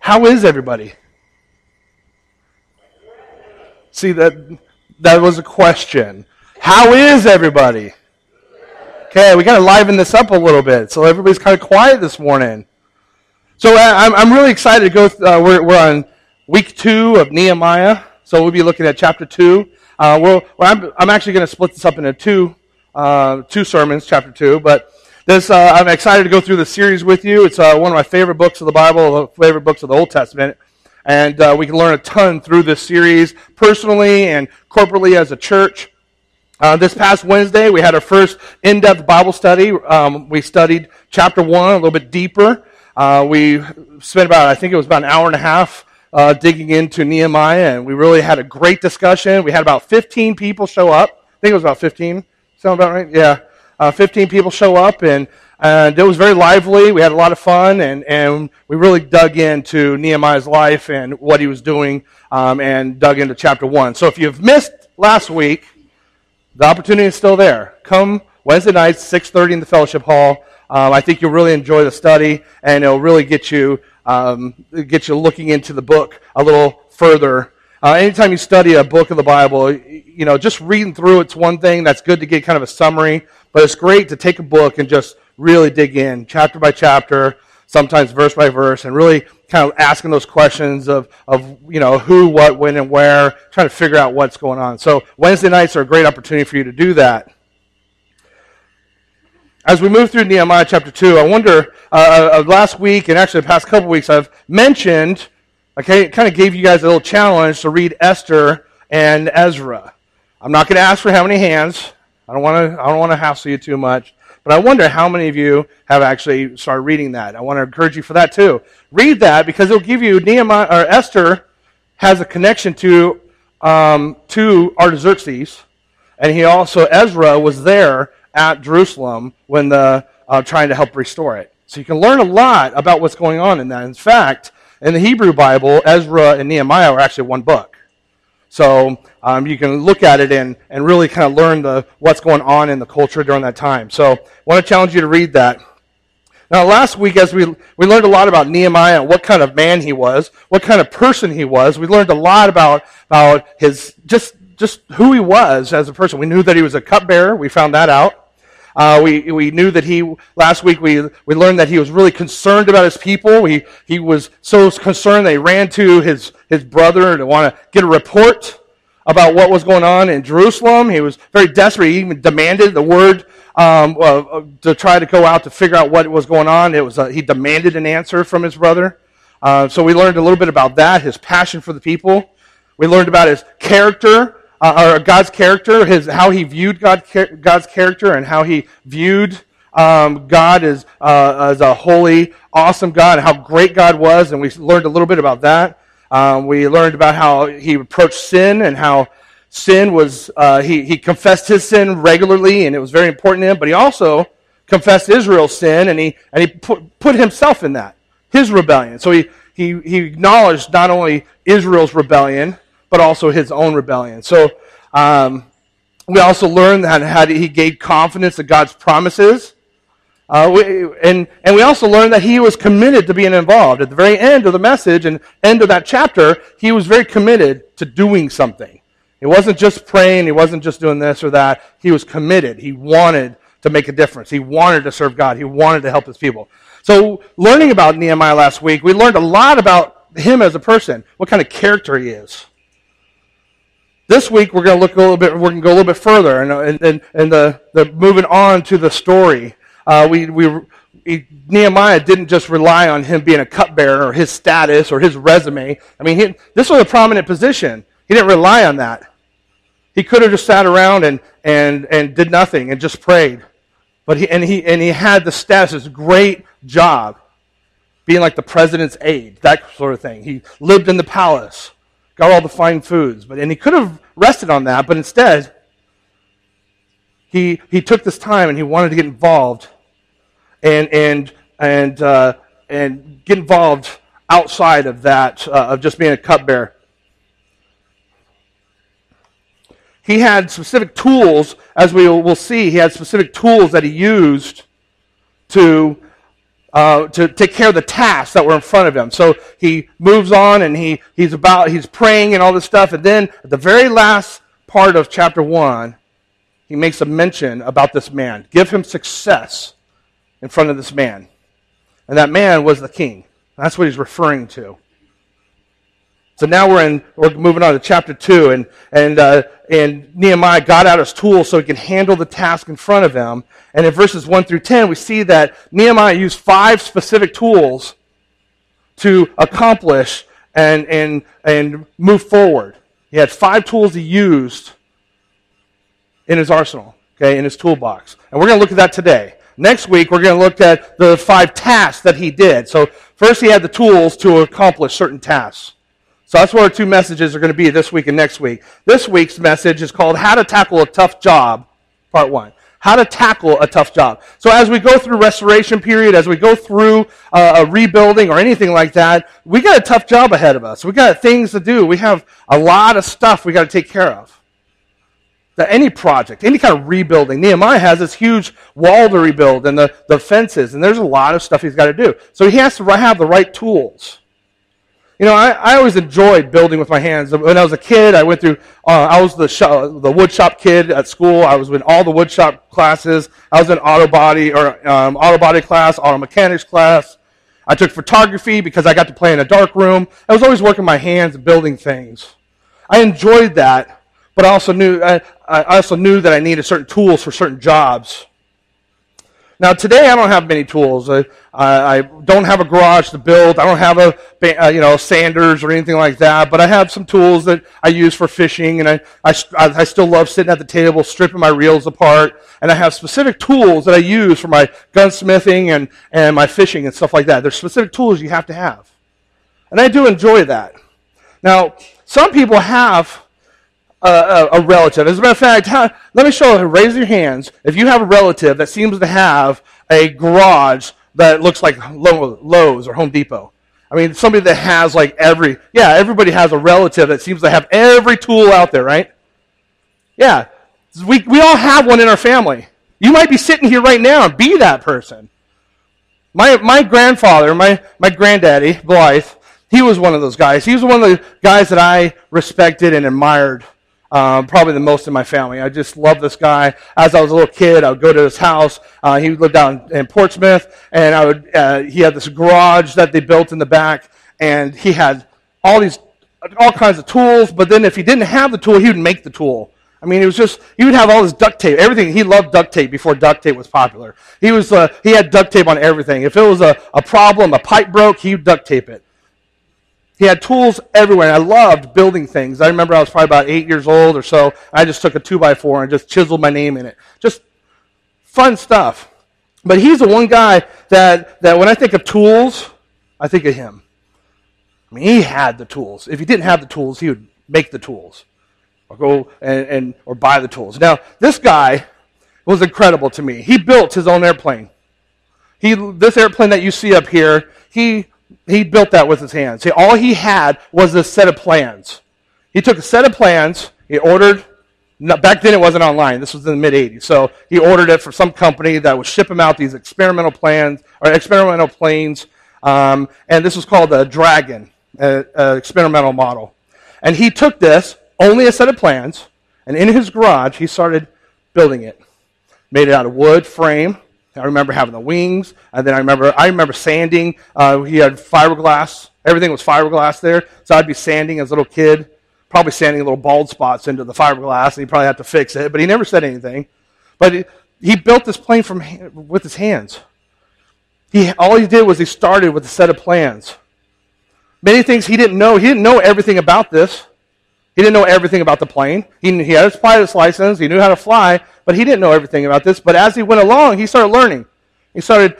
How is everybody? See that that was a question. How is everybody? Okay, we got to liven this up a little bit. So everybody's kind of quiet this morning. So I'm, I'm really excited to go. Th- uh, we're, we're on week two of Nehemiah. So we'll be looking at chapter two. Uh, well, I'm, I'm actually going to split this up into two, uh, two sermons, chapter two. But this, uh, I'm excited to go through the series with you. It's uh, one of my favorite books of the Bible, favorite books of the Old Testament. And uh, we can learn a ton through this series, personally and corporately as a church. Uh, this past Wednesday, we had our first in-depth Bible study. Um, we studied chapter one a little bit deeper. Uh, we spent about, I think it was about an hour and a half uh, digging into Nehemiah, and we really had a great discussion. We had about 15 people show up. I think it was about 15. Sound about right? Yeah. Uh, 15 people show up, and and it was very lively. We had a lot of fun, and, and we really dug into Nehemiah's life and what he was doing, um, and dug into chapter one. So if you've missed last week, the opportunity is still there. Come Wednesday nights, 6:30 in the fellowship hall. Um, I think you'll really enjoy the study, and it'll really get you um, get you looking into the book a little further. Uh, anytime you study a book of the Bible, you know, just reading through it's one thing. That's good to get kind of a summary, but it's great to take a book and just really dig in, chapter by chapter, sometimes verse by verse, and really kind of asking those questions of, of you know, who, what, when, and where, trying to figure out what's going on. So Wednesday nights are a great opportunity for you to do that. As we move through Nehemiah chapter 2, I wonder, uh, uh, last week and actually the past couple weeks, I've mentioned, okay, kind of gave you guys a little challenge to read Esther and Ezra. I'm not going to ask for how many hands. I don't want to, I don't want to hassle you too much. But I wonder how many of you have actually started reading that. I want to encourage you for that too. Read that because it'll give you Nehemiah or Esther has a connection to um, to Artaxerxes, and he also Ezra was there at Jerusalem when the uh, trying to help restore it. So you can learn a lot about what's going on in that. In fact, in the Hebrew Bible, Ezra and Nehemiah are actually one book. So um, you can look at it and, and really kind of learn the, what's going on in the culture during that time. So I want to challenge you to read that. Now, last week, as we, we learned a lot about Nehemiah and what kind of man he was, what kind of person he was, we learned a lot about, about his, just, just who he was as a person. We knew that he was a cupbearer. We found that out. Uh, we, we knew that he, last week we, we learned that he was really concerned about his people. He, he was so concerned that he ran to his, his brother to want to get a report about what was going on in Jerusalem. He was very desperate. He even demanded the word um, uh, to try to go out to figure out what was going on. It was, he demanded an answer from his brother. Uh, so we learned a little bit about that, his passion for the people. We learned about his character uh, or God's character, his, how he viewed God, God's character and how he viewed um, God as, uh, as a holy, awesome God, and how great God was, and we learned a little bit about that. Um, we learned about how he approached sin and how sin was, uh, he, he confessed his sin regularly, and it was very important to him, but he also confessed Israel's sin, and he, and he put, put himself in that, his rebellion. So he, he, he acknowledged not only Israel's rebellion, but also his own rebellion. So um, we also learned that he gave confidence to God's promises. Uh, we, and, and we also learned that he was committed to being involved. At the very end of the message and end of that chapter, he was very committed to doing something. He wasn't just praying, he wasn't just doing this or that. He was committed. He wanted to make a difference. He wanted to serve God. He wanted to help his people. So, learning about Nehemiah last week, we learned a lot about him as a person, what kind of character he is. This week we're going to look a little bit. We're going to go a little bit further, and and and the, the moving on to the story. Uh, we we he, Nehemiah didn't just rely on him being a cupbearer or his status or his resume. I mean, he, this was a prominent position. He didn't rely on that. He could have just sat around and and and did nothing and just prayed. But he and he and he had the status, this great job, being like the president's aide, that sort of thing. He lived in the palace got all the fine foods. But, and he could have rested on that, but instead, he, he took this time and he wanted to get involved and, and, and, uh, and get involved outside of that, uh, of just being a cupbearer. He had specific tools, as we will see, he had specific tools that he used to uh, to take care of the tasks that were in front of him. So he moves on and he, he's about, he's praying and all this stuff. And then at the very last part of chapter one, he makes a mention about this man. Give him success in front of this man. And that man was the king. That's what he's referring to. So now we're in, we're moving on to chapter two, and and uh, and Nehemiah got out his tools so he can handle the task in front of him. And in verses one through ten, we see that Nehemiah used five specific tools to accomplish and and and move forward. He had five tools he used in his arsenal, okay, in his toolbox, and we're going to look at that today. Next week, we're going to look at the five tasks that he did. So first, he had the tools to accomplish certain tasks. So that's what our two messages are going to be this week and next week. This week's message is called How to Tackle a Tough Job, Part 1. How to tackle a tough job. So as we go through restoration period, as we go through uh, a rebuilding or anything like that, we got a tough job ahead of us. We got things to do. We have a lot of stuff we got to take care of. That any project, any kind of rebuilding, Nehemiah has this huge wall to rebuild and the, the fences, and there's a lot of stuff he's got to do. So he has to have the right tools. You know, I, I always enjoyed building with my hands. When I was a kid, I went through, uh, I was the, shop, the wood shop kid at school. I was in all the wood shop classes. I was in auto body or um, auto body class, auto mechanics class. I took photography because I got to play in a dark room. I was always working my hands and building things. I enjoyed that, but I also knew, I, I also knew that I needed certain tools for certain jobs. Now, today I don't have many tools. I, I, don't have a garage to build. I don't have a, uh, you know, sanders or anything like that, but I have some tools that I use for fishing, and I, I, I still love sitting at the table, stripping my reels apart, and I have specific tools that I use for my gunsmithing and, and my fishing and stuff like that. There's specific tools you have to have. And I do enjoy that. Now, some people have a, a, relative. As a matter of fact, how, let me show. Raise your hands if you have a relative that seems to have a garage that looks like Lowe's or Home Depot. I mean, somebody that has like every, yeah, everybody has a relative that seems to have every tool out there, right? Yeah. We, we all have one in our family. You might be sitting here right now and be that person. My, my grandfather, my, my granddaddy, Blythe, he was one of those guys. He was one of the guys that I respected and admired um, probably the most in my family. I just love this guy. As I was a little kid, I would go to his house. Uh, he lived down in Portsmouth, and I would. Uh, he had this garage that they built in the back, and he had all these, all kinds of tools. But then, if he didn't have the tool, he would make the tool. I mean, it was just he would have all this duct tape, everything. He loved duct tape before duct tape was popular. He was uh, he had duct tape on everything. If it was a, a problem, a pipe broke, he would duct tape it. He had tools everywhere. I loved building things. I remember I was probably about eight years old or so. I just took a two by four and just chiseled my name in it. Just fun stuff. But he's the one guy that, that when I think of tools, I think of him. I mean, he had the tools. If he didn't have the tools, he would make the tools or go and, and or buy the tools. Now, this guy was incredible to me. He built his own airplane. He, this airplane that you see up here, he he built that with his hands. See, all he had was a set of plans. He took a set of plans, he ordered, back then it wasn't online, this was in the mid 80s. So he ordered it for some company that would ship him out these experimental plans, or experimental planes, um, and this was called the Dragon, uh, experimental model. And he took this, only a set of plans, and in his garage, he started building it. Made it out of wood frame, I remember having the wings, and then I remember I remember sanding. Uh, he had fiberglass. Everything was fiberglass there, so I'd be sanding as a little kid, probably sanding little bald spots into the fiberglass, and he probably had to fix it. But he never said anything. But he, he built this plane from with his hands. He all he did was he started with a set of plans. Many things he didn't know. He didn't know everything about this. He didn't know everything about the plane. He, he had his pilot's license. He knew how to fly, but he didn't know everything about this. But as he went along, he started learning. He started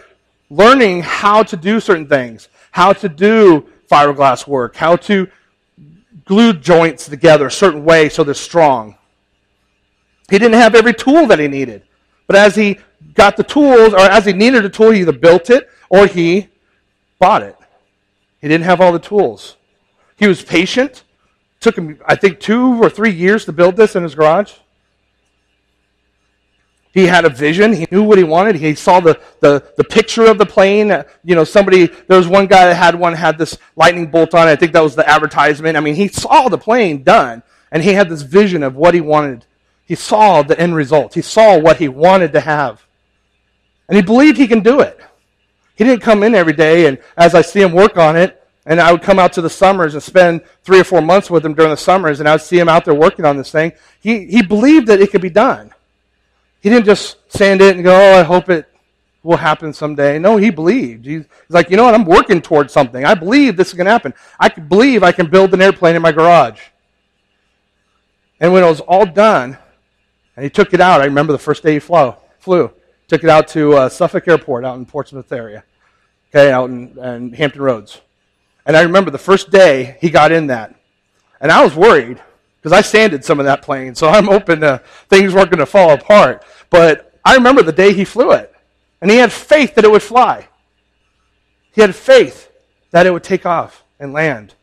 learning how to do certain things, how to do fiberglass work, how to glue joints together a certain way so they're strong. He didn't have every tool that he needed. But as he got the tools, or as he needed a tool, he either built it or he bought it. He didn't have all the tools. He was patient. Took him, I think, two or three years to build this in his garage. He had a vision. He knew what he wanted. He saw the, the, the picture of the plane. You know, somebody, there was one guy that had one, had this lightning bolt on it. I think that was the advertisement. I mean, he saw the plane done, and he had this vision of what he wanted. He saw the end result. He saw what he wanted to have. And he believed he can do it. He didn't come in every day, and as I see him work on it, and I would come out to the summers and spend three or four months with him during the summers, and I would see him out there working on this thing. He, he believed that it could be done. He didn't just stand it and go, oh, I hope it will happen someday. No, he believed. He's like, you know what? I'm working towards something. I believe this is going to happen. I believe I can build an airplane in my garage. And when it was all done, and he took it out, I remember the first day he flew. flew took it out to uh, Suffolk Airport out in Portsmouth area, okay, out in, in Hampton Roads. And I remember the first day he got in that. And I was worried because I sanded some of that plane, so I'm hoping uh, things weren't going to fall apart. But I remember the day he flew it, and he had faith that it would fly. He had faith that it would take off and land.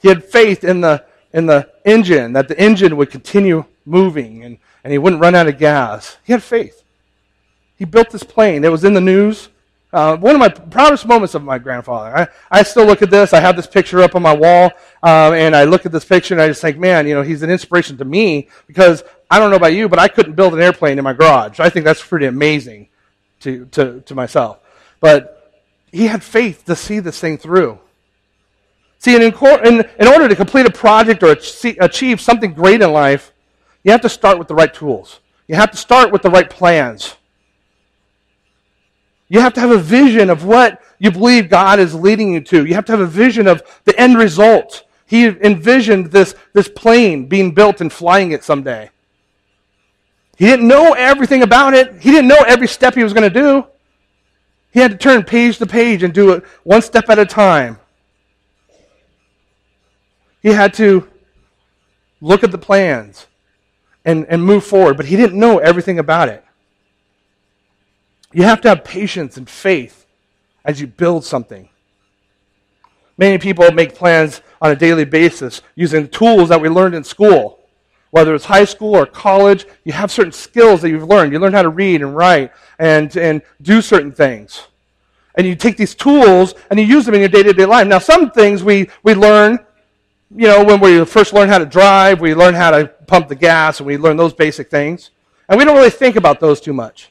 He had faith in the in the engine that the engine would continue moving and, and he wouldn't run out of gas. He had faith. He built this plane. It was in the news. Uh, one of my proudest moments of my grandfather. I, I still look at this. I have this picture up on my wall, um, and I look at this picture and I just think, man, you know, he's an inspiration to me because I don't know about you, but I couldn't build an airplane in my garage. I think that's pretty amazing to, to, to myself. But he had faith to see this thing through. See, in, in, in order to complete a project or achieve something great in life, you have to start with the right tools. You have to start with the right plans. You have to have a vision of what you believe God is leading you to. You have to have a vision of the end result. He envisioned this, this plane being built and flying it someday. He didn't know everything about it. He didn't know every step he was going to do. He had to turn page to page and do it one step at a time. He had to look at the plans and, and move forward, but he didn't know everything about it. You have to have patience and faith as you build something. Many people make plans on a daily basis using tools that we learned in school. Whether it's high school or college, you have certain skills that you've learned. You learn how to read and write and, and do certain things. And you take these tools and you use them in your day to day life. Now, some things we, we learn, you know, when we first learn how to drive, we learn how to pump the gas, and we learn those basic things. And we don't really think about those too much.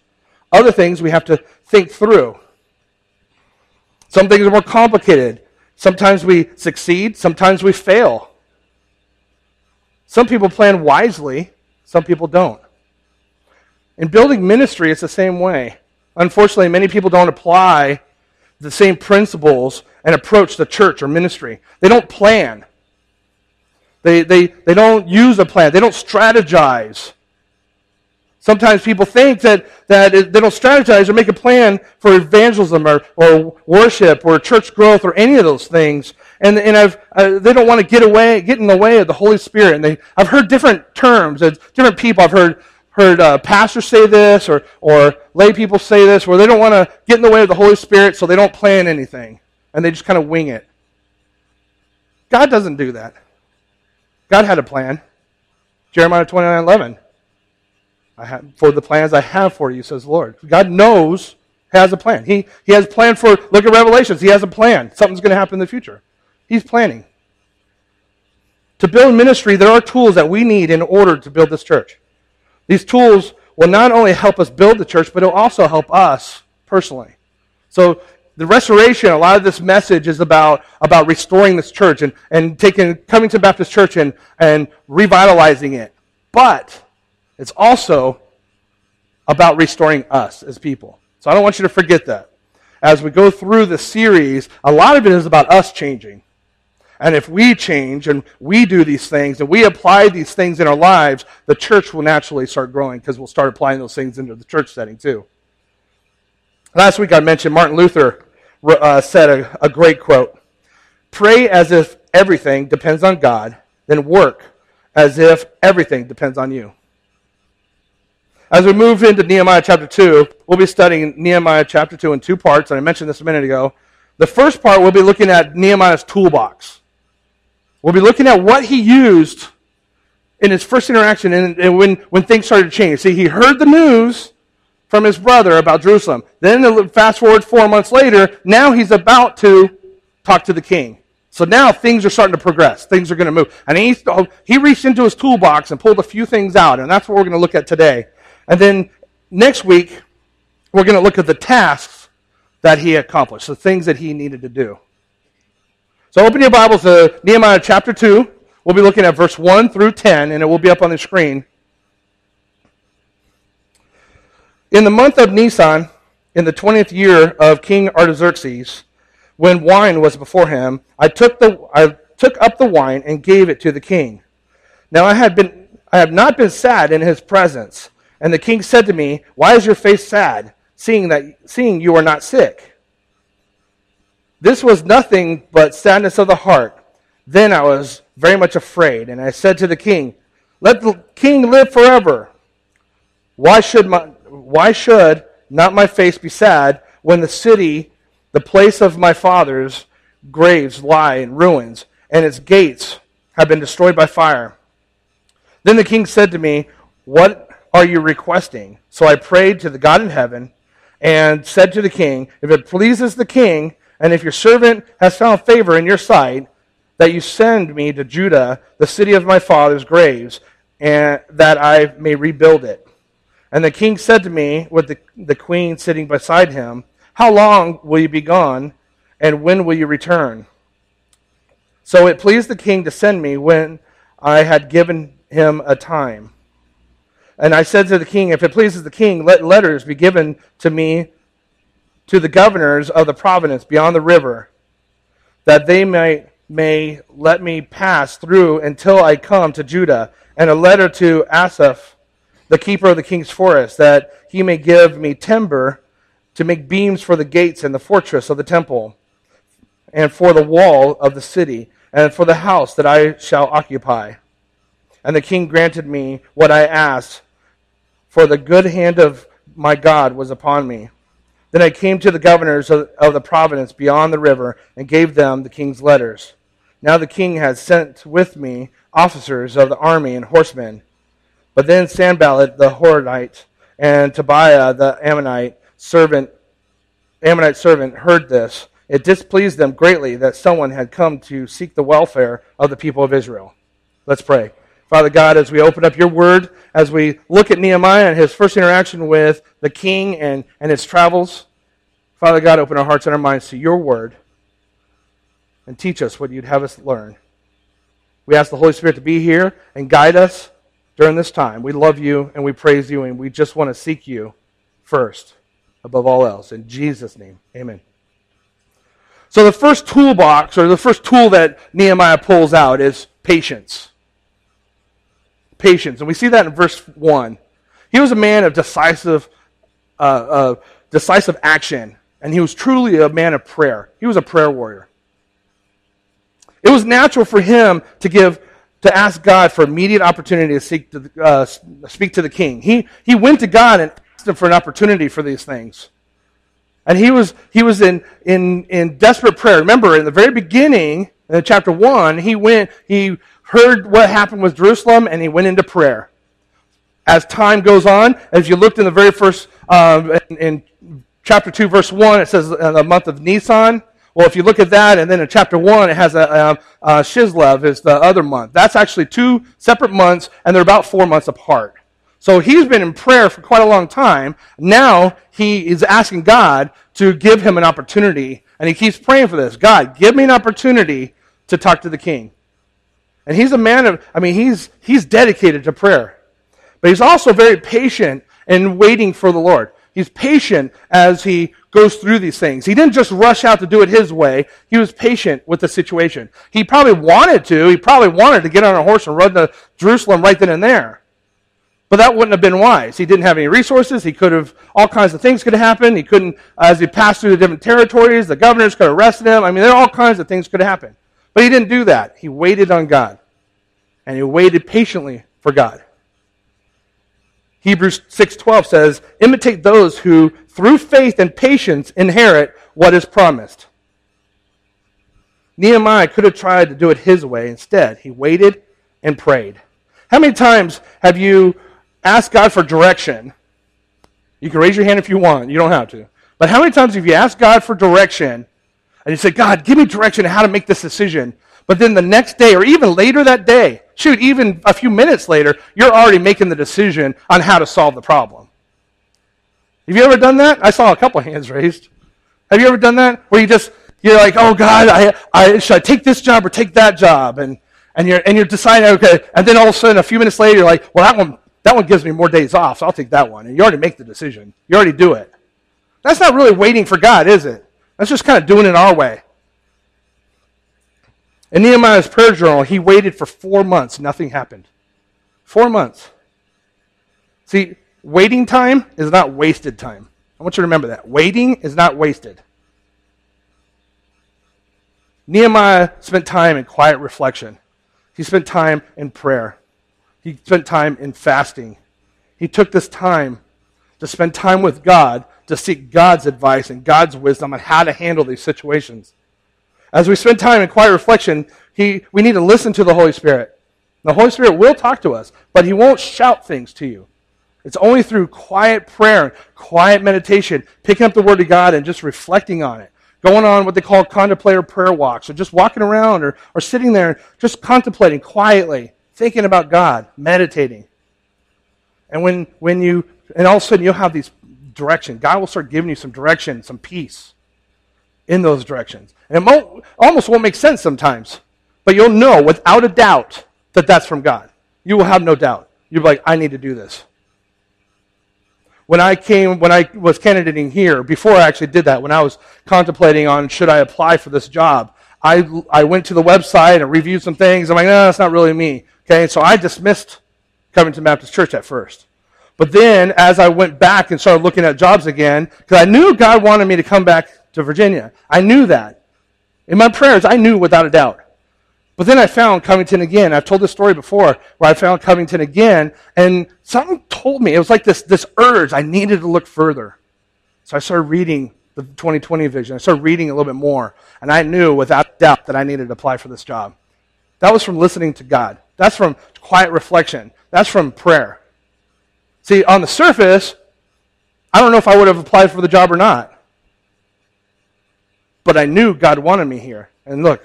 Other things we have to think through. Some things are more complicated. Sometimes we succeed, sometimes we fail. Some people plan wisely, some people don't. In building ministry, it's the same way. Unfortunately, many people don't apply the same principles and approach the church or ministry. They don't plan. They, they, they don't use a plan. They don't strategize. Sometimes people think that, that they don't strategize or make a plan for evangelism or, or worship or church growth or any of those things. And, and I've, uh, they don't want to get away, get in the way of the Holy Spirit. And they, I've heard different terms, different people. I've heard, heard uh, pastors say this or, or lay people say this where they don't want to get in the way of the Holy Spirit so they don't plan anything. And they just kind of wing it. God doesn't do that. God had a plan. Jeremiah 29 11. I have, for the plans I have for you, says the Lord. God knows, has a plan. He, he has a plan for, look at Revelations. He has a plan. Something's going to happen in the future. He's planning. To build ministry, there are tools that we need in order to build this church. These tools will not only help us build the church, but it will also help us personally. So the restoration, a lot of this message is about, about restoring this church and, and taking Covington Baptist Church and, and revitalizing it. But it's also about restoring us as people. So I don't want you to forget that. As we go through the series, a lot of it is about us changing. And if we change and we do these things and we apply these things in our lives, the church will naturally start growing because we'll start applying those things into the church setting too. Last week I mentioned Martin Luther uh, said a, a great quote Pray as if everything depends on God, then work as if everything depends on you. As we move into Nehemiah chapter 2, we'll be studying Nehemiah chapter 2 in two parts, and I mentioned this a minute ago. The first part, we'll be looking at Nehemiah's toolbox. We'll be looking at what he used in his first interaction and, and when, when things started to change. See, he heard the news from his brother about Jerusalem. Then, fast forward four months later, now he's about to talk to the king. So now things are starting to progress. Things are going to move. And he, he reached into his toolbox and pulled a few things out, and that's what we're going to look at today. And then next week, we're going to look at the tasks that he accomplished, the things that he needed to do. So open your Bibles to Nehemiah chapter 2. We'll be looking at verse 1 through 10, and it will be up on the screen. In the month of Nisan, in the 20th year of King Artaxerxes, when wine was before him, I took, the, I took up the wine and gave it to the king. Now I had, been, I have not been sad in his presence. And the king said to me, Why is your face sad, seeing, that, seeing you are not sick? This was nothing but sadness of the heart. Then I was very much afraid, and I said to the king, Let the king live forever. Why should my, why should not my face be sad when the city, the place of my fathers' graves, lie in ruins, and its gates have been destroyed by fire? Then the king said to me, What are you requesting? So I prayed to the God in heaven and said to the king, If it pleases the king, and if your servant has found favor in your sight, that you send me to Judah, the city of my father's graves, and that I may rebuild it. And the king said to me, with the, the queen sitting beside him, How long will you be gone, and when will you return? So it pleased the king to send me when I had given him a time. And I said to the king, If it pleases the king, let letters be given to me to the governors of the province beyond the river, that they may, may let me pass through until I come to Judah, and a letter to Asaph the keeper of the king's forest, that he may give me timber to make beams for the gates and the fortress of the temple, and for the wall of the city, and for the house that I shall occupy. And the king granted me what I asked, for the good hand of my God was upon me. Then I came to the governors of, the province beyond the river and gave them the king's letters. Now the king has sent with me officers of the army and horsemen. But then Sanballat the Horonite and Tobiah the Ammonite servant, Ammonite servant heard this. It displeased them greatly that someone had come to seek the welfare of the people of Israel. Let's pray. Father God, as we open up your word, as we look at Nehemiah and his first interaction with the king and, and his travels, Father God, open our hearts and our minds to your word and teach us what you'd have us learn. We ask the Holy Spirit to be here and guide us during this time. We love you and we praise you and we just want to seek you first above all else. In Jesus' name, amen. So the first toolbox or the first tool that Nehemiah pulls out is patience. Patience. And we see that in verse 1. He was a man of decisive, uh, uh, decisive action, and he was truly a man of prayer. He was a prayer warrior. It was natural for him to give to ask God for immediate opportunity to seek to uh, speak to the king. He, he went to God and asked him for an opportunity for these things. And he was, he was in, in, in desperate prayer. Remember, in the very beginning, in chapter 1, he went, he heard what happened with Jerusalem, and he went into prayer. As time goes on, as you looked in the very first, um, in, in chapter 2, verse 1, it says in the month of Nisan, well, if you look at that, and then in chapter 1, it has a, a, a Chislev is the other month. That's actually two separate months, and they're about four months apart. So he's been in prayer for quite a long time. Now he is asking God to give him an opportunity, and he keeps praying for this. God, give me an opportunity to talk to the king. And he's a man of, I mean, he's, he's dedicated to prayer. But he's also very patient in waiting for the Lord. He's patient as he goes through these things. He didn't just rush out to do it his way. He was patient with the situation. He probably wanted to. He probably wanted to get on a horse and run to Jerusalem right then and there. But that wouldn't have been wise. He didn't have any resources. He could have, all kinds of things could have happened. He couldn't, as he passed through the different territories, the governors could have arrested him. I mean, there are all kinds of things could have happened. But he didn't do that. He waited on God. And he waited patiently for God. Hebrews 6:12 says, "Imitate those who through faith and patience inherit what is promised." Nehemiah could have tried to do it his way. Instead, he waited and prayed. How many times have you asked God for direction? You can raise your hand if you want. You don't have to. But how many times have you asked God for direction and you say, God, give me direction on how to make this decision? But then the next day or even later that day, shoot, even a few minutes later, you're already making the decision on how to solve the problem. Have you ever done that? I saw a couple hands raised. Have you ever done that? Where you just, you're like, oh God, I, I, should I take this job or take that job? And, and you're, and you're deciding, okay, and then all of a sudden, a few minutes later, you're like, well, that one, that one gives me more days off, so I'll take that one. And you already make the decision. You already do it. That's not really waiting for God, is it? That's just kind of doing it our way. In Nehemiah's prayer journal, he waited for four months. Nothing happened. Four months. See, waiting time is not wasted time. I want you to remember that. Waiting is not wasted. Nehemiah spent time in quiet reflection. He spent time in prayer. He spent time in fasting. He took this time to spend time with God to seek God's advice and God's wisdom on how to handle these situations. As we spend time in quiet reflection, he, we need to listen to the Holy Spirit. The Holy Spirit will talk to us, but He won't shout things to you. It's only through quiet prayer, quiet meditation, picking up the Word of God and just reflecting on it. Going on what they call contemplative prayer walks, or just walking around or, or sitting there, just contemplating quietly, thinking about God, meditating. And when, when you, and all of a sudden you'll have these direction. God will start giving you some direction, some peace in those directions. And it won't, almost won't make sense sometimes, but you'll know without a doubt that that's from God. You will have no doubt. You'll be like, I need to do this. When I came, when I was candidating here, before I actually did that, when I was contemplating on should I apply for this job, I, I went to the website and reviewed some things. I'm like, no, that's not really me. Okay, so I dismissed Covington Baptist Church at first. But then, as I went back and started looking at jobs again, because I knew God wanted me to come back to Virginia. I knew that. In my prayers, I knew without a doubt. But then I found Covington again. I've told this story before where I found Covington again, and something told me, it was like this, this urge, I needed to look further. So I started reading the 2020 vision. I started reading a little bit more, and I knew without doubt that I needed to apply for this job. That was from listening to God. That's from quiet reflection. That's from prayer. See, on the surface, I don't know if I would have applied for the job or not. But I knew God wanted me here. And look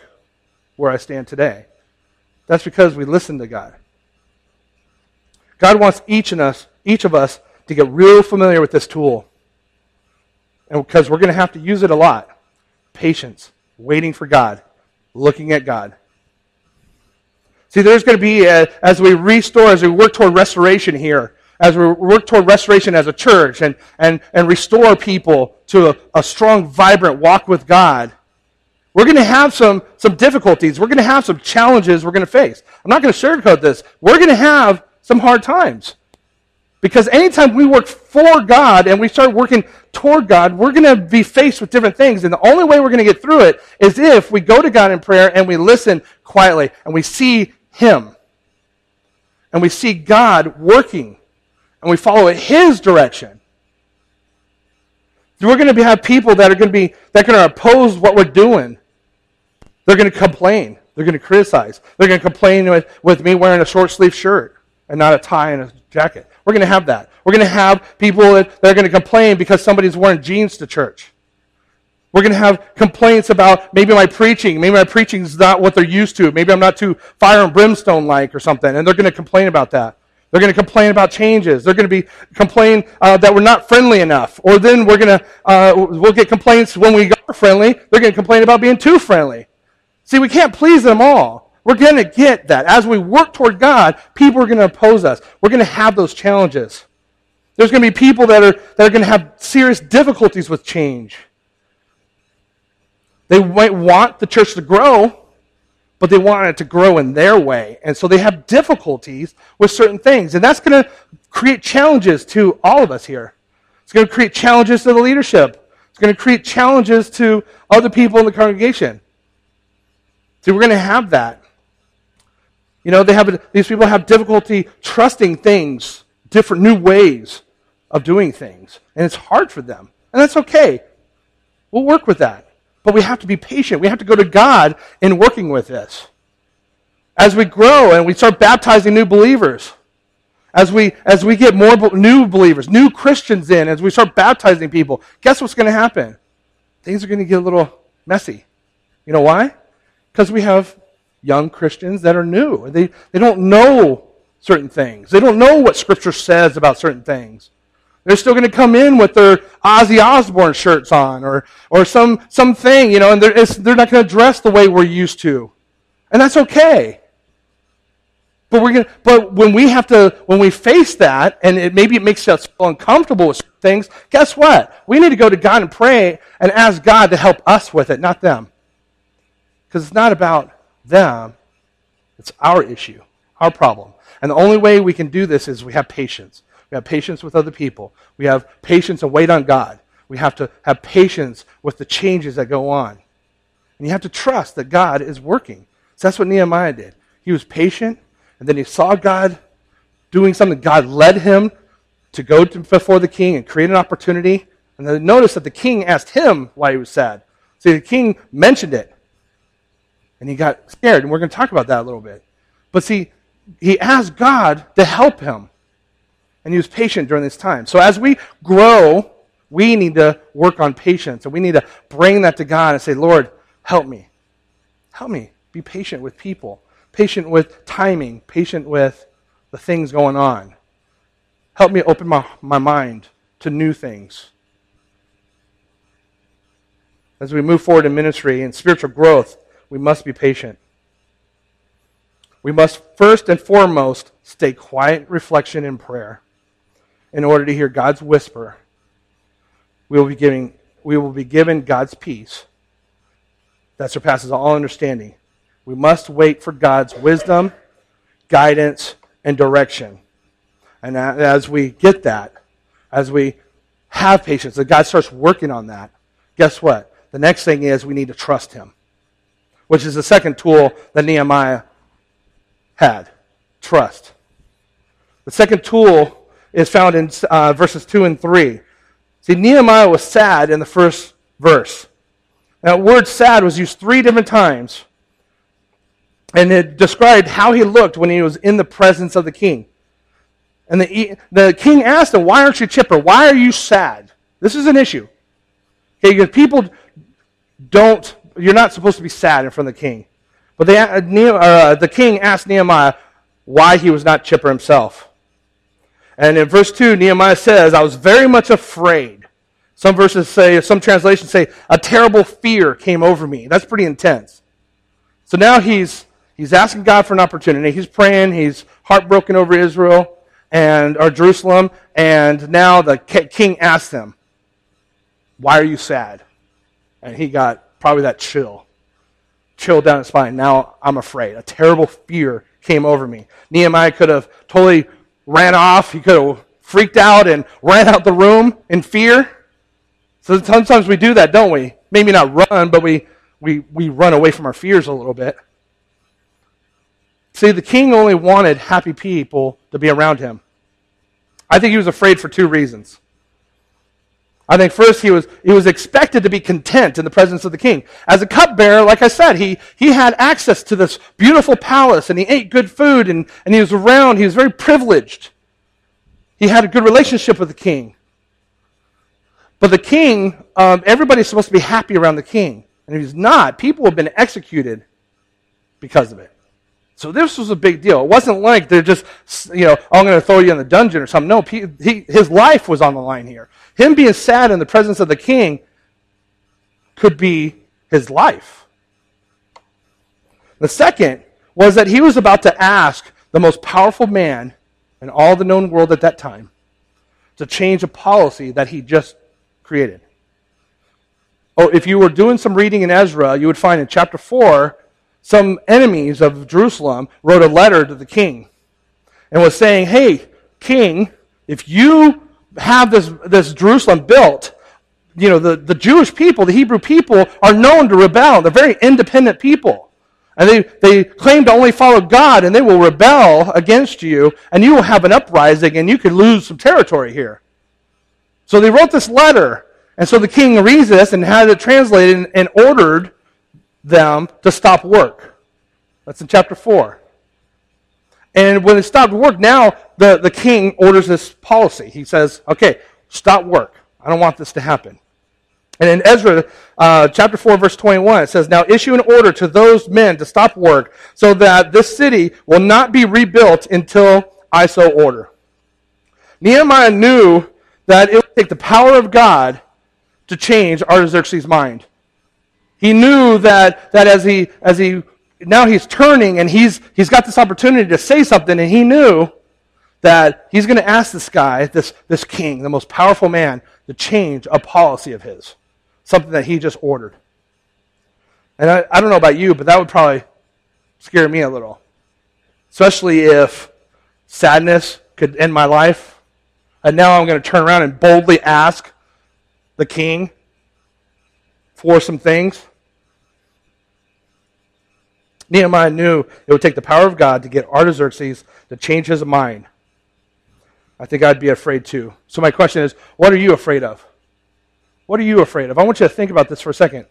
where I stand today. That's because we listened to God. God wants each of us, each of us to get real familiar with this tool. And because we're going to have to use it a lot. Patience, waiting for God, looking at God. See, there's going to be, a, as we restore, as we work toward restoration here, as we work toward restoration as a church and, and, and restore people to a, a strong, vibrant walk with God, we're going to have some, some difficulties. We're going to have some challenges we're going to face. I'm not going to sugarcoat this. We're going to have some hard times. Because anytime we work for God and we start working toward God, we're going to be faced with different things. And the only way we're going to get through it is if we go to God in prayer and we listen quietly and we see Him. And we see God working and we follow His direction. We're going to have people that are going to be that are going to oppose what we're doing. They're going to complain. They're going to criticize. They're going to complain with, with me wearing a short sleeve shirt and not a tie and a jacket. We're going to have that. We're going to have people that, that are going to complain because somebody's wearing jeans to church. We're going to have complaints about maybe my preaching. Maybe my preaching is not what they're used to. Maybe I'm not too fire and brimstone like or something. And they're going to complain about that. They're going to complain about changes. They're going to be complain uh, that we're not friendly enough. Or then we're going to uh, we'll get complaints when we are friendly. They're going to complain about being too friendly. See, we can't please them all. We're going to get that as we work toward God. People are going to oppose us. We're going to have those challenges. There's going to be people that are that are going to have serious difficulties with change. They might want the church to grow, but they want it to grow in their way. And so they have difficulties with certain things. And that's going to create challenges to all of us here. It's going to create challenges to the leadership. It's going to create challenges to other people in the congregation. See, we're going to have that. You know, they have these people have difficulty trusting things, different new ways of doing things, and it's hard for them. And that's okay. We'll work with that. But we have to be patient. We have to go to God in working with this. As we grow and we start baptizing new believers, as we, as we get more new believers, new Christians in, as we start baptizing people, guess what's going to happen? Things are going to get a little messy. You know why? Because we have young Christians that are new. They, they don't know certain things. They don't know what Scripture says about certain things. They're still going to come in with their Ozzy Osbourne shirts on or, or some, something, you know, and they're, they're not going to dress the way we're used to. And that's okay. But we're gonna, but when we have to, when we face that, and it, maybe it makes us feel uncomfortable with things, guess what? We need to go to God and pray and ask God to help us with it, not them. Because it's not about them, it's our issue, our problem. And the only way we can do this is we have patience. We have patience with other people. We have patience and wait on God. We have to have patience with the changes that go on. And you have to trust that God is working. So that's what Nehemiah did. He was patient, and then he saw God doing something. God led him to go to, before the king and create an opportunity. And then notice that the king asked him why he was sad. See, the king mentioned it. And he got scared, and we're going to talk about that a little bit. But see, he asked God to help him. And he was patient during this time. So as we grow, we need to work on patience. And we need to bring that to God and say, Lord, help me. Help me. Be patient with people, patient with timing, patient with the things going on. Help me open my, my mind to new things. As we move forward in ministry and spiritual growth, we must be patient. We must first and foremost stay quiet, reflection, and prayer in order to hear God's whisper. We will be giving we will be given God's peace that surpasses all understanding. We must wait for God's wisdom, guidance, and direction. And as we get that, as we have patience, that God starts working on that, guess what? The next thing is we need to trust Him, which is the second tool that Nehemiah had trust. The second tool is found in uh, verses 2 and 3. See, Nehemiah was sad in the first verse. That word sad was used three different times. And it described how he looked when he was in the presence of the king. And the, the king asked him, Why aren't you chipper? Why are you sad? This is an issue. Okay, because people don't, you're not supposed to be sad in front of the king. But they, uh, uh, the king asked Nehemiah why he was not chipper himself. And in verse 2, Nehemiah says, I was very much afraid. Some verses say, some translations say, a terrible fear came over me. That's pretty intense. So now he's, he's asking God for an opportunity. He's praying. He's heartbroken over Israel and, or Jerusalem. And now the king asks him, why are you sad? And he got probably that chill. Chill down his spine. Now I'm afraid. A terrible fear came over me. Nehemiah could have totally ran off. He could have freaked out and ran out the room in fear. So sometimes we do that, don't we? Maybe not run, but we, we, we run away from our fears a little bit. See, the king only wanted happy people to be around him. I think he was afraid for two reasons. I think first he was, he was expected to be content in the presence of the king. As a cupbearer, like I said, he, he had access to this beautiful palace and he ate good food and, and he was around. He was very privileged. He had a good relationship with the king. But the king, um, everybody's supposed to be happy around the king. And if he's not, people have been executed because of it. So this was a big deal. It wasn't like they're just, you know, oh, I'm going to throw you in the dungeon or something. No, he, his life was on the line here. Him being sad in the presence of the king could be his life. The second was that he was about to ask the most powerful man in all the known world at that time to change a policy that he just created. Oh, if you were doing some reading in Ezra, you would find in chapter 4 some enemies of Jerusalem wrote a letter to the king and was saying, Hey, king, if you have this, this Jerusalem built, you know, the, the Jewish people, the Hebrew people, are known to rebel. They're very independent people. And they, they claim to only follow God, and they will rebel against you, and you will have an uprising, and you could lose some territory here. So they wrote this letter, and so the king reads this and had it translated and, and ordered them to stop work. That's in chapter 4. And when it stopped work, now the, the king orders this policy. He says, okay, stop work. I don't want this to happen. And in Ezra uh, chapter 4, verse 21, it says, Now issue an order to those men to stop work so that this city will not be rebuilt until I so order. Nehemiah knew that it would take the power of God to change Artaxerxes' mind. He knew that, that as he, as he, now he's turning and he's, he's got this opportunity to say something and he knew that he's going to ask this guy, this, this king, the most powerful man, to change a policy of his. Something that he just ordered. And I, I don't know about you, but that would probably scare me a little. Especially if sadness could end my life. And now I'm going to turn around and boldly ask the king for some things. Nehemiah knew it would take the power of God to get Artaxerxes to change his mind. I think I'd be afraid too. So, my question is what are you afraid of? What are you afraid of? I want you to think about this for a second.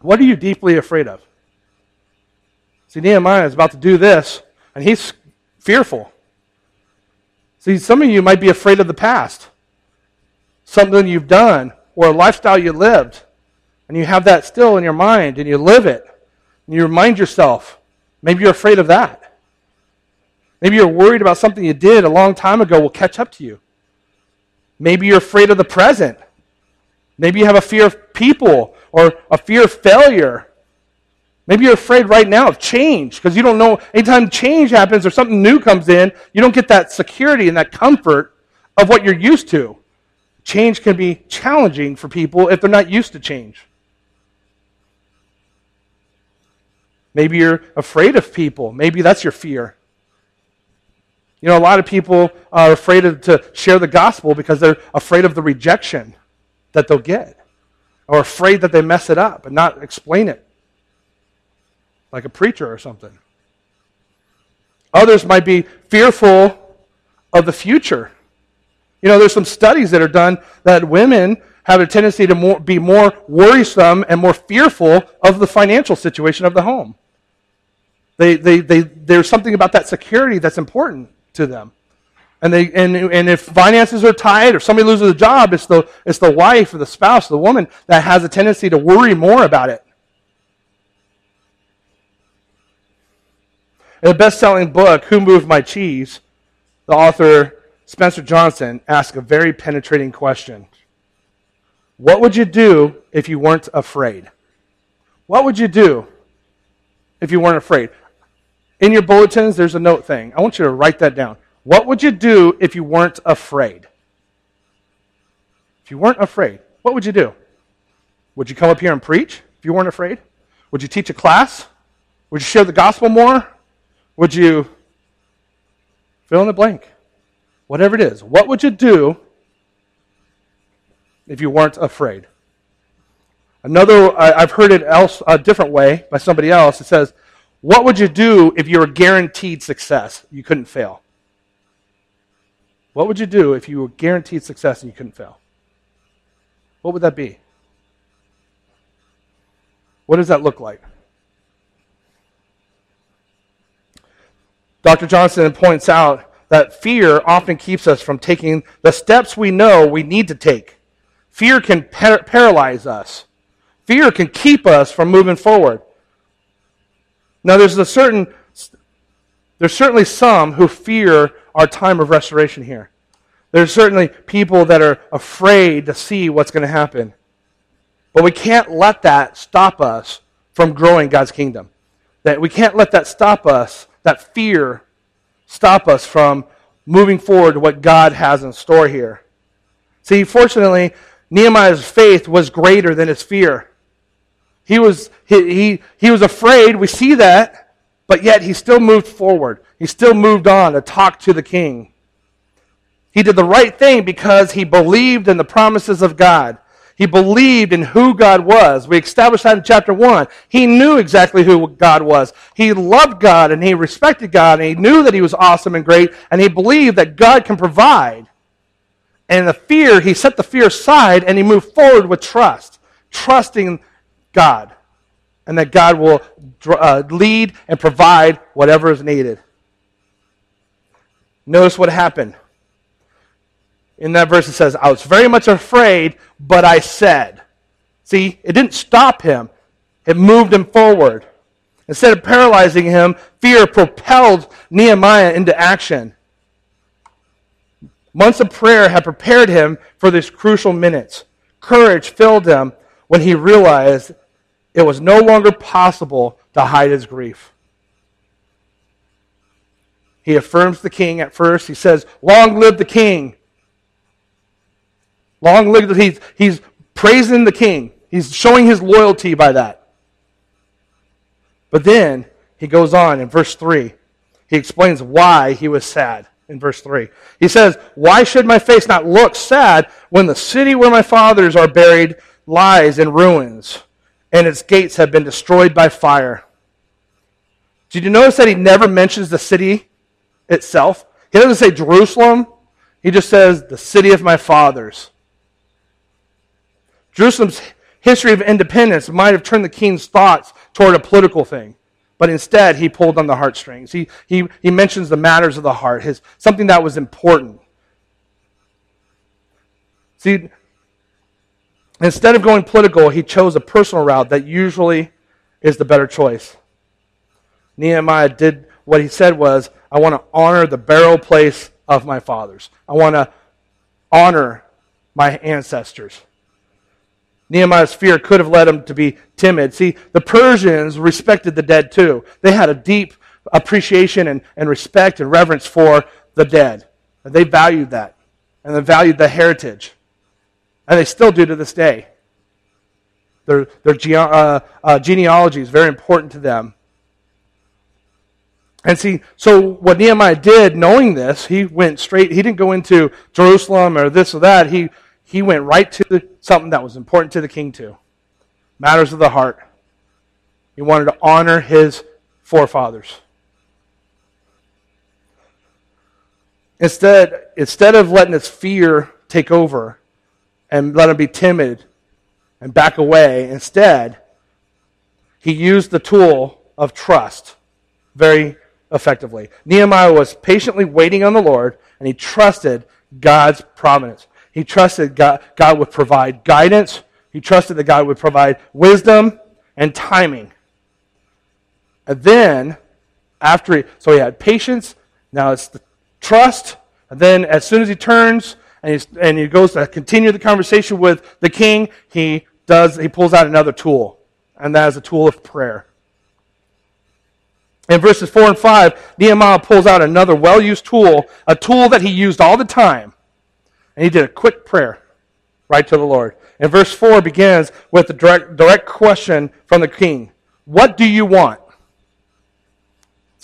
What are you deeply afraid of? See, Nehemiah is about to do this, and he's fearful. See, some of you might be afraid of the past, something you've done, or a lifestyle you lived, and you have that still in your mind, and you live it, and you remind yourself. Maybe you're afraid of that. Maybe you're worried about something you did a long time ago will catch up to you. Maybe you're afraid of the present. Maybe you have a fear of people or a fear of failure. Maybe you're afraid right now of change because you don't know. Anytime change happens or something new comes in, you don't get that security and that comfort of what you're used to. Change can be challenging for people if they're not used to change. Maybe you're afraid of people. Maybe that's your fear. You know, a lot of people are afraid of, to share the gospel because they're afraid of the rejection that they'll get or afraid that they mess it up and not explain it like a preacher or something. Others might be fearful of the future. You know, there's some studies that are done that women have a tendency to more, be more worrisome and more fearful of the financial situation of the home. They, they, they, there's something about that security that's important to them. And, they, and, and if finances are tight or somebody loses a job, it's the, it's the wife or the spouse, the woman, that has a tendency to worry more about it. In the best selling book, Who Moved My Cheese, the author Spencer Johnson asks a very penetrating question What would you do if you weren't afraid? What would you do if you weren't afraid? In your bulletins, there's a note thing. I want you to write that down. What would you do if you weren't afraid? If you weren't afraid, what would you do? Would you come up here and preach if you weren't afraid? Would you teach a class? Would you share the gospel more? Would you fill in the blank? Whatever it is. What would you do if you weren't afraid? Another, I've heard it else a different way by somebody else. It says, What would you do if you were guaranteed success? You couldn't fail. What would you do if you were guaranteed success and you couldn't fail? What would that be? What does that look like? Dr. Johnson points out that fear often keeps us from taking the steps we know we need to take. Fear can par- paralyze us. Fear can keep us from moving forward. Now, there's a certain, there's certainly some who fear our time of restoration here. There's certainly people that are afraid to see what's going to happen. But we can't let that stop us from growing God's kingdom. That we can't let that stop us that fear stop us from moving forward to what God has in store here. See, fortunately, Nehemiah's faith was greater than his fear. He was, he, he, he was afraid, we see that, but yet he still moved forward. He still moved on to talk to the king. He did the right thing because he believed in the promises of God. He believed in who God was. We established that in chapter 1. He knew exactly who God was. He loved God and he respected God and he knew that he was awesome and great and he believed that God can provide. And the fear, he set the fear aside and he moved forward with trust, trusting God and that God will uh, lead and provide whatever is needed. Notice what happened. In that verse, it says, I was very much afraid, but I said. See, it didn't stop him, it moved him forward. Instead of paralyzing him, fear propelled Nehemiah into action. Months of prayer had prepared him for these crucial minutes. Courage filled him when he realized it was no longer possible to hide his grief. He affirms the king at first. He says, Long live the king. Long live the he's, he's praising the king. He's showing his loyalty by that. But then he goes on in verse 3. He explains why he was sad in verse 3. He says, Why should my face not look sad when the city where my fathers are buried lies in ruins and its gates have been destroyed by fire? Did you notice that he never mentions the city itself? He doesn't say Jerusalem, he just says the city of my fathers. Jerusalem's history of independence might have turned the king's thoughts toward a political thing. But instead, he pulled on the heartstrings. He, he, he mentions the matters of the heart, his, something that was important. See, instead of going political, he chose a personal route that usually is the better choice. Nehemiah did what he said was, I want to honor the burial place of my fathers. I want to honor my ancestors. Nehemiah's fear could have led him to be timid. See, the Persians respected the dead too. They had a deep appreciation and, and respect and reverence for the dead. They valued that. And they valued the heritage. And they still do to this day. Their, their uh, uh, genealogy is very important to them. And see, so what Nehemiah did, knowing this, he went straight, he didn't go into Jerusalem or this or that. He he went right to something that was important to the king, too matters of the heart. He wanted to honor his forefathers. Instead, instead of letting his fear take over and let him be timid and back away, instead, he used the tool of trust very effectively. Nehemiah was patiently waiting on the Lord, and he trusted God's providence. He trusted God, God would provide guidance. He trusted that God would provide wisdom and timing. And then, after he, so he had patience, now it's the trust. And then, as soon as he turns and, and he goes to continue the conversation with the king, he does, he pulls out another tool. And that is a tool of prayer. In verses 4 and 5, Nehemiah pulls out another well used tool, a tool that he used all the time and he did a quick prayer right to the Lord. And verse 4 begins with a direct, direct question from the king What do you want?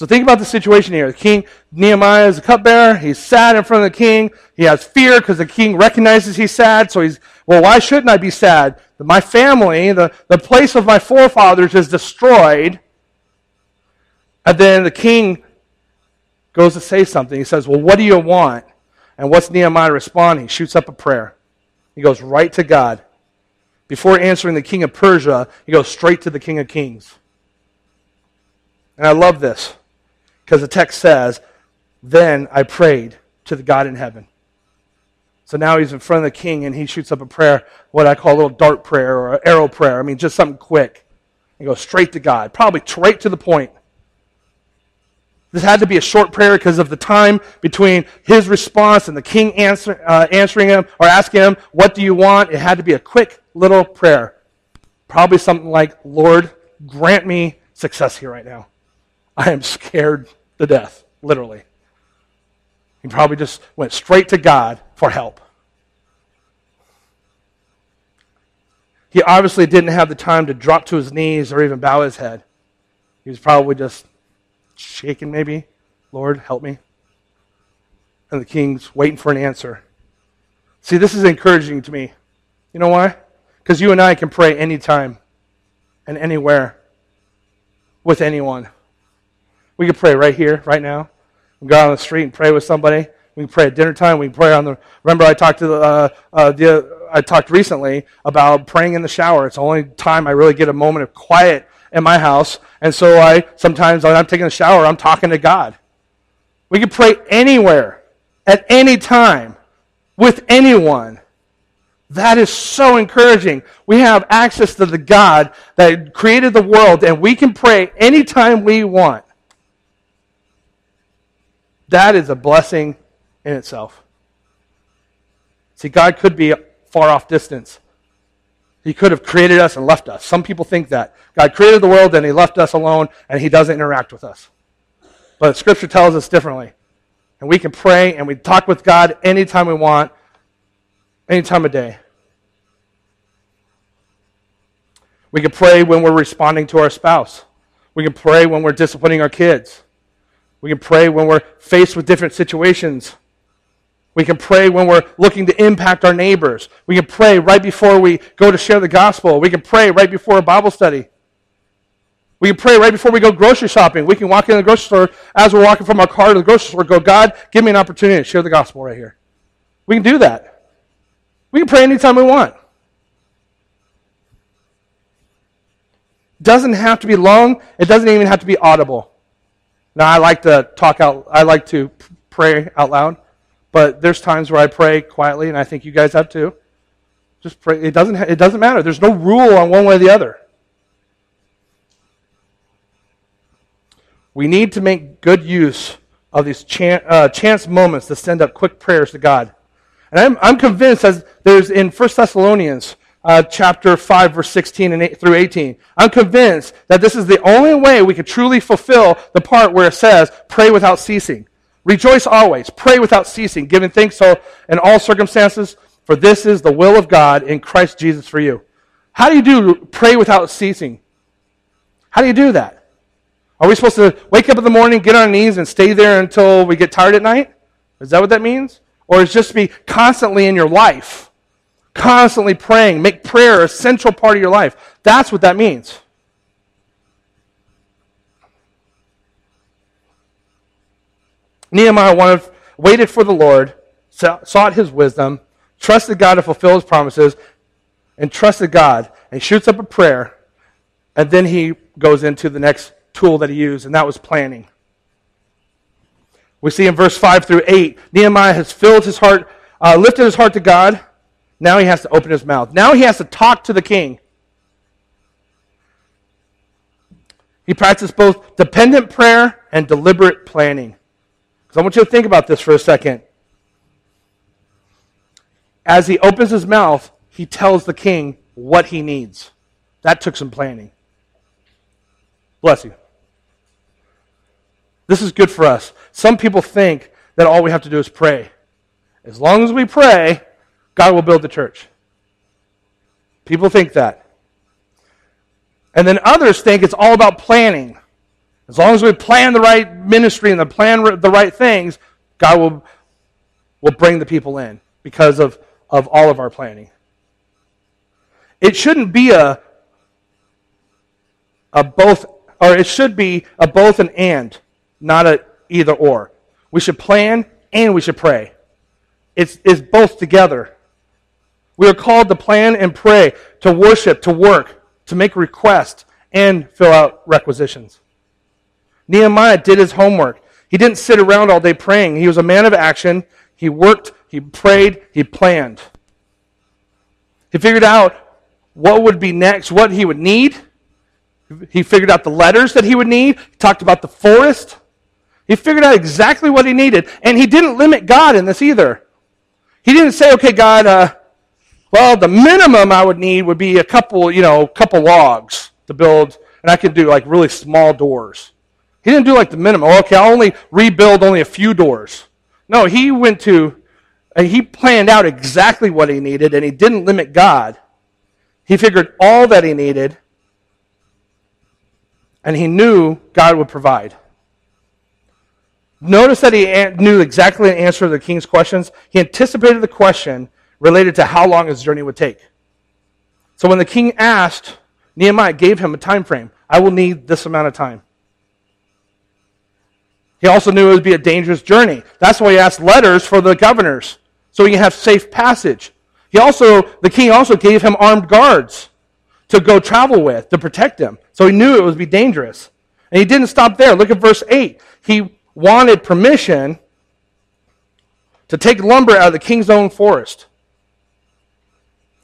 So think about the situation here. The king, Nehemiah, is a cupbearer. He's sad in front of the king. He has fear because the king recognizes he's sad. So he's, well, why shouldn't I be sad? My family, the, the place of my forefathers is destroyed. And then the king goes to say something. He says, well, what do you want? And what's Nehemiah responding? He shoots up a prayer. He goes right to God. Before answering the king of Persia, he goes straight to the king of kings. And I love this because the text says, Then I prayed to the God in heaven. So now he's in front of the king and he shoots up a prayer, what I call a little dart prayer or an arrow prayer. I mean, just something quick. He goes straight to God, probably straight to the point. This had to be a short prayer because of the time between his response and the king answer, uh, answering him or asking him, What do you want? It had to be a quick little prayer. Probably something like, Lord, grant me success here right now. I am scared to death, literally. He probably just went straight to God for help. He obviously didn't have the time to drop to his knees or even bow his head. He was probably just shaking maybe. Lord, help me. And the king's waiting for an answer. See, this is encouraging to me. You know why? Because you and I can pray anytime and anywhere with anyone. We can pray right here, right now. We can go out on the street and pray with somebody. We can pray at dinner time. We can pray on the. Remember, I talked to the, uh, uh, the I talked recently about praying in the shower. It's the only time I really get a moment of quiet in my house. And so I sometimes when I'm taking a shower, I'm talking to God. We can pray anywhere, at any time, with anyone. That is so encouraging. We have access to the God that created the world, and we can pray anytime we want. That is a blessing in itself. See, God could be far off distance. He could have created us and left us. Some people think that. God created the world and he left us alone and he doesn't interact with us. But Scripture tells us differently. And we can pray and we talk with God anytime we want, any time of day. We can pray when we're responding to our spouse. We can pray when we're disciplining our kids. We can pray when we're faced with different situations. We can pray when we're looking to impact our neighbors. We can pray right before we go to share the gospel. We can pray right before a Bible study. We can pray right before we go grocery shopping. We can walk in the grocery store as we're walking from our car to the grocery store, go, God, give me an opportunity to share the gospel right here. We can do that. We can pray anytime we want. Doesn't have to be long. It doesn't even have to be audible. Now I like to talk out. I like to pray out loud, but there's times where I pray quietly, and I think you guys have too. Just pray. It doesn't. It doesn't matter. There's no rule on one way or the other. We need to make good use of these chance, uh, chance moments to send up quick prayers to God. And I'm, I'm convinced, as there's in 1 Thessalonians uh, chapter 5, verse 16 and 8, through 18. I'm convinced that this is the only way we could truly fulfill the part where it says, pray without ceasing. Rejoice always. Pray without ceasing, giving thanks so in all circumstances, for this is the will of God in Christ Jesus for you. How do you do pray without ceasing? How do you do that? Are we supposed to wake up in the morning, get on our knees, and stay there until we get tired at night? Is that what that means? Or is just be constantly in your life? Constantly praying. Make prayer a central part of your life. That's what that means. Nehemiah wanted, waited for the Lord, sought his wisdom, trusted God to fulfill his promises, and trusted God. And he shoots up a prayer, and then he goes into the next tool that he used, and that was planning. We see in verse 5 through 8, Nehemiah has filled his heart, uh, lifted his heart to God, now he has to open his mouth. Now he has to talk to the king. He practiced both dependent prayer and deliberate planning. So I want you to think about this for a second. As he opens his mouth, he tells the king what he needs. That took some planning. Bless you. This is good for us. Some people think that all we have to do is pray. As long as we pray, God will build the church. People think that. And then others think it's all about planning. As long as we plan the right ministry and the plan the right things, God will, will bring the people in because of, of all of our planning. It shouldn't be a, a both, or it should be a both and and, not a either or. We should plan and we should pray. It's, it's both together. We are called to plan and pray, to worship, to work, to make requests, and fill out requisitions. Nehemiah did his homework. He didn't sit around all day praying. He was a man of action. He worked, he prayed, he planned. He figured out what would be next, what he would need. He figured out the letters that he would need. He talked about the forest. He figured out exactly what he needed. And he didn't limit God in this either. He didn't say, okay, God, uh, well, the minimum I would need would be a couple, you know, couple logs to build, and I could do like really small doors. He didn't do like the minimum. Oh, okay, I'll only rebuild only a few doors. No, he went to, and he planned out exactly what he needed, and he didn't limit God. He figured all that he needed, and he knew God would provide. Notice that he knew exactly the answer to the king's questions. He anticipated the question related to how long his journey would take. So when the king asked, Nehemiah gave him a time frame. I will need this amount of time. He also knew it would be a dangerous journey. That's why he asked letters for the governors, so he can have safe passage. He also, the king also gave him armed guards to go travel with, to protect him. So he knew it would be dangerous. And he didn't stop there. Look at verse 8. He wanted permission to take lumber out of the king's own forest.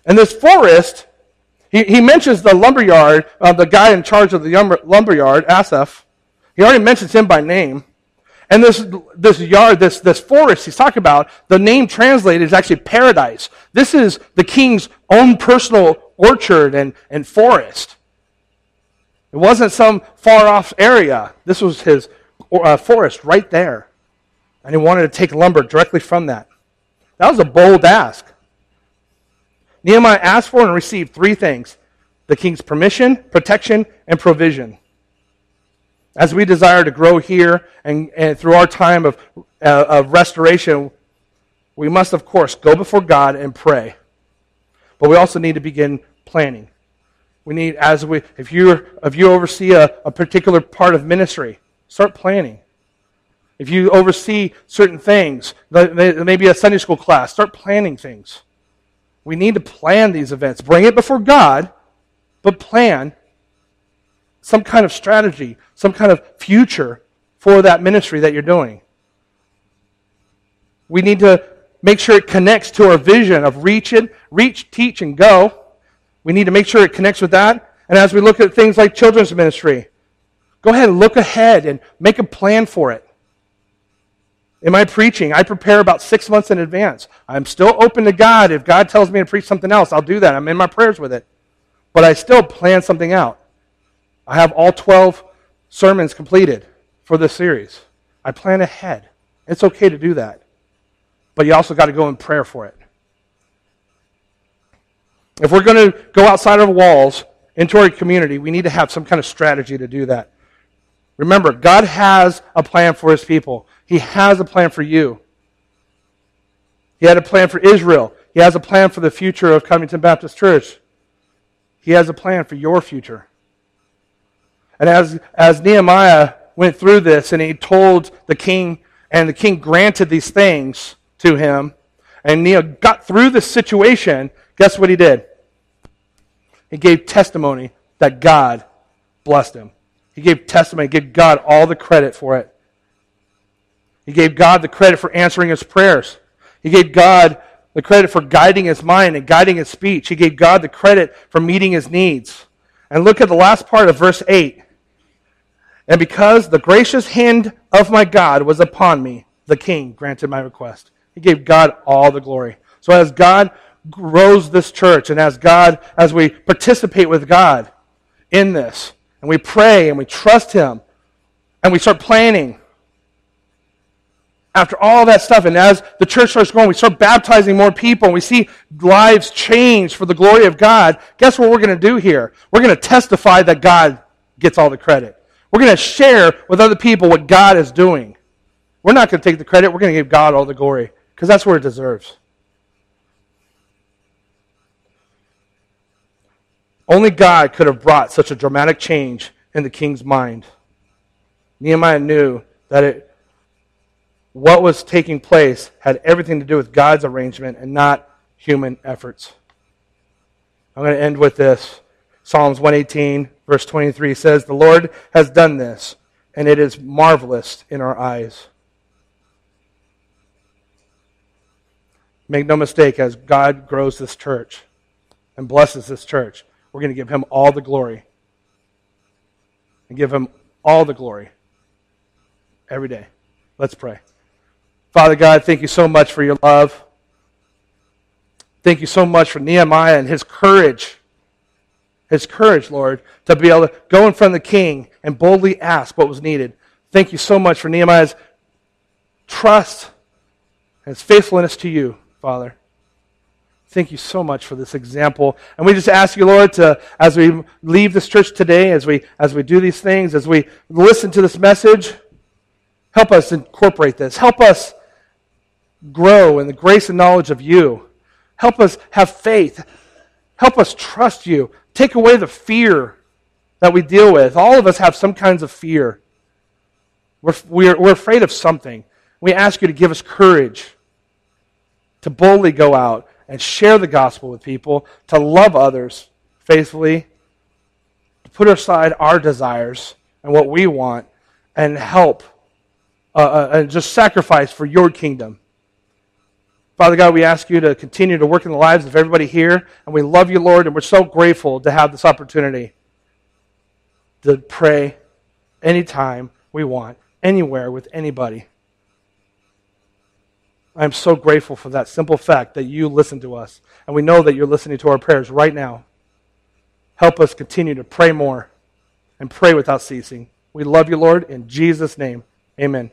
And this forest, he, he mentions the lumberyard, uh, the guy in charge of the lumber, lumberyard, Asaph. He already mentions him by name. And this, this yard, this, this forest he's talking about, the name translated is actually paradise. This is the king's own personal orchard and, and forest. It wasn't some far off area. This was his uh, forest right there and he wanted to take lumber directly from that. That was a bold ask. Nehemiah asked for and received three things the king's permission, protection, and provision. As we desire to grow here and, and through our time of, uh, of restoration, we must, of course, go before God and pray. But we also need to begin planning. We need, as we, if you if you oversee a, a particular part of ministry, start planning. If you oversee certain things, maybe a Sunday school class, start planning things. We need to plan these events. Bring it before God, but plan some kind of strategy, some kind of future for that ministry that you're doing. We need to make sure it connects to our vision of reach it, reach, teach, and go. We need to make sure it connects with that. And as we look at things like children's ministry, go ahead and look ahead and make a plan for it. In my preaching, I prepare about six months in advance. I'm still open to God. If God tells me to preach something else, I'll do that. I'm in my prayers with it. But I still plan something out. I have all 12 sermons completed for this series. I plan ahead. It's okay to do that. But you also got to go in prayer for it. If we're going to go outside of walls into our community, we need to have some kind of strategy to do that. Remember, God has a plan for his people. He has a plan for you. He had a plan for Israel. He has a plan for the future of Covington Baptist Church. He has a plan for your future. And as, as Nehemiah went through this and he told the king, and the king granted these things to him, and Nehemiah got through this situation, guess what he did? He gave testimony that God blessed him. He gave testimony, gave God all the credit for it. He gave God the credit for answering his prayers. He gave God the credit for guiding his mind and guiding his speech. He gave God the credit for meeting his needs. And look at the last part of verse 8. And because the gracious hand of my God was upon me, the king granted my request. He gave God all the glory. So as God grows this church and as God, as we participate with God in this, and we pray and we trust Him and we start planning. After all that stuff, and as the church starts growing, we start baptizing more people and we see lives change for the glory of God. Guess what we're going to do here? We're going to testify that God gets all the credit. We're going to share with other people what God is doing. We're not going to take the credit, we're going to give God all the glory because that's where it deserves. Only God could have brought such a dramatic change in the king's mind. Nehemiah knew that it, what was taking place had everything to do with God's arrangement and not human efforts. I'm going to end with this. Psalms 118, verse 23 says, The Lord has done this, and it is marvelous in our eyes. Make no mistake, as God grows this church and blesses this church, we're going to give him all the glory. And give him all the glory every day. Let's pray. Father God, thank you so much for your love. Thank you so much for Nehemiah and his courage. His courage, Lord, to be able to go in front of the king and boldly ask what was needed. Thank you so much for Nehemiah's trust and his faithfulness to you, Father. Thank you so much for this example. And we just ask you, Lord, to, as we leave this church today, as we, as we do these things, as we listen to this message, help us incorporate this. Help us grow in the grace and knowledge of you. Help us have faith. Help us trust you. Take away the fear that we deal with. All of us have some kinds of fear. We're, we're, we're afraid of something. We ask you to give us courage to boldly go out and share the gospel with people, to love others faithfully, to put aside our desires and what we want, and help uh, uh, and just sacrifice for your kingdom. Father God, we ask you to continue to work in the lives of everybody here. And we love you, Lord, and we're so grateful to have this opportunity to pray anytime we want, anywhere with anybody. I'm so grateful for that simple fact that you listen to us. And we know that you're listening to our prayers right now. Help us continue to pray more and pray without ceasing. We love you, Lord. In Jesus' name, amen.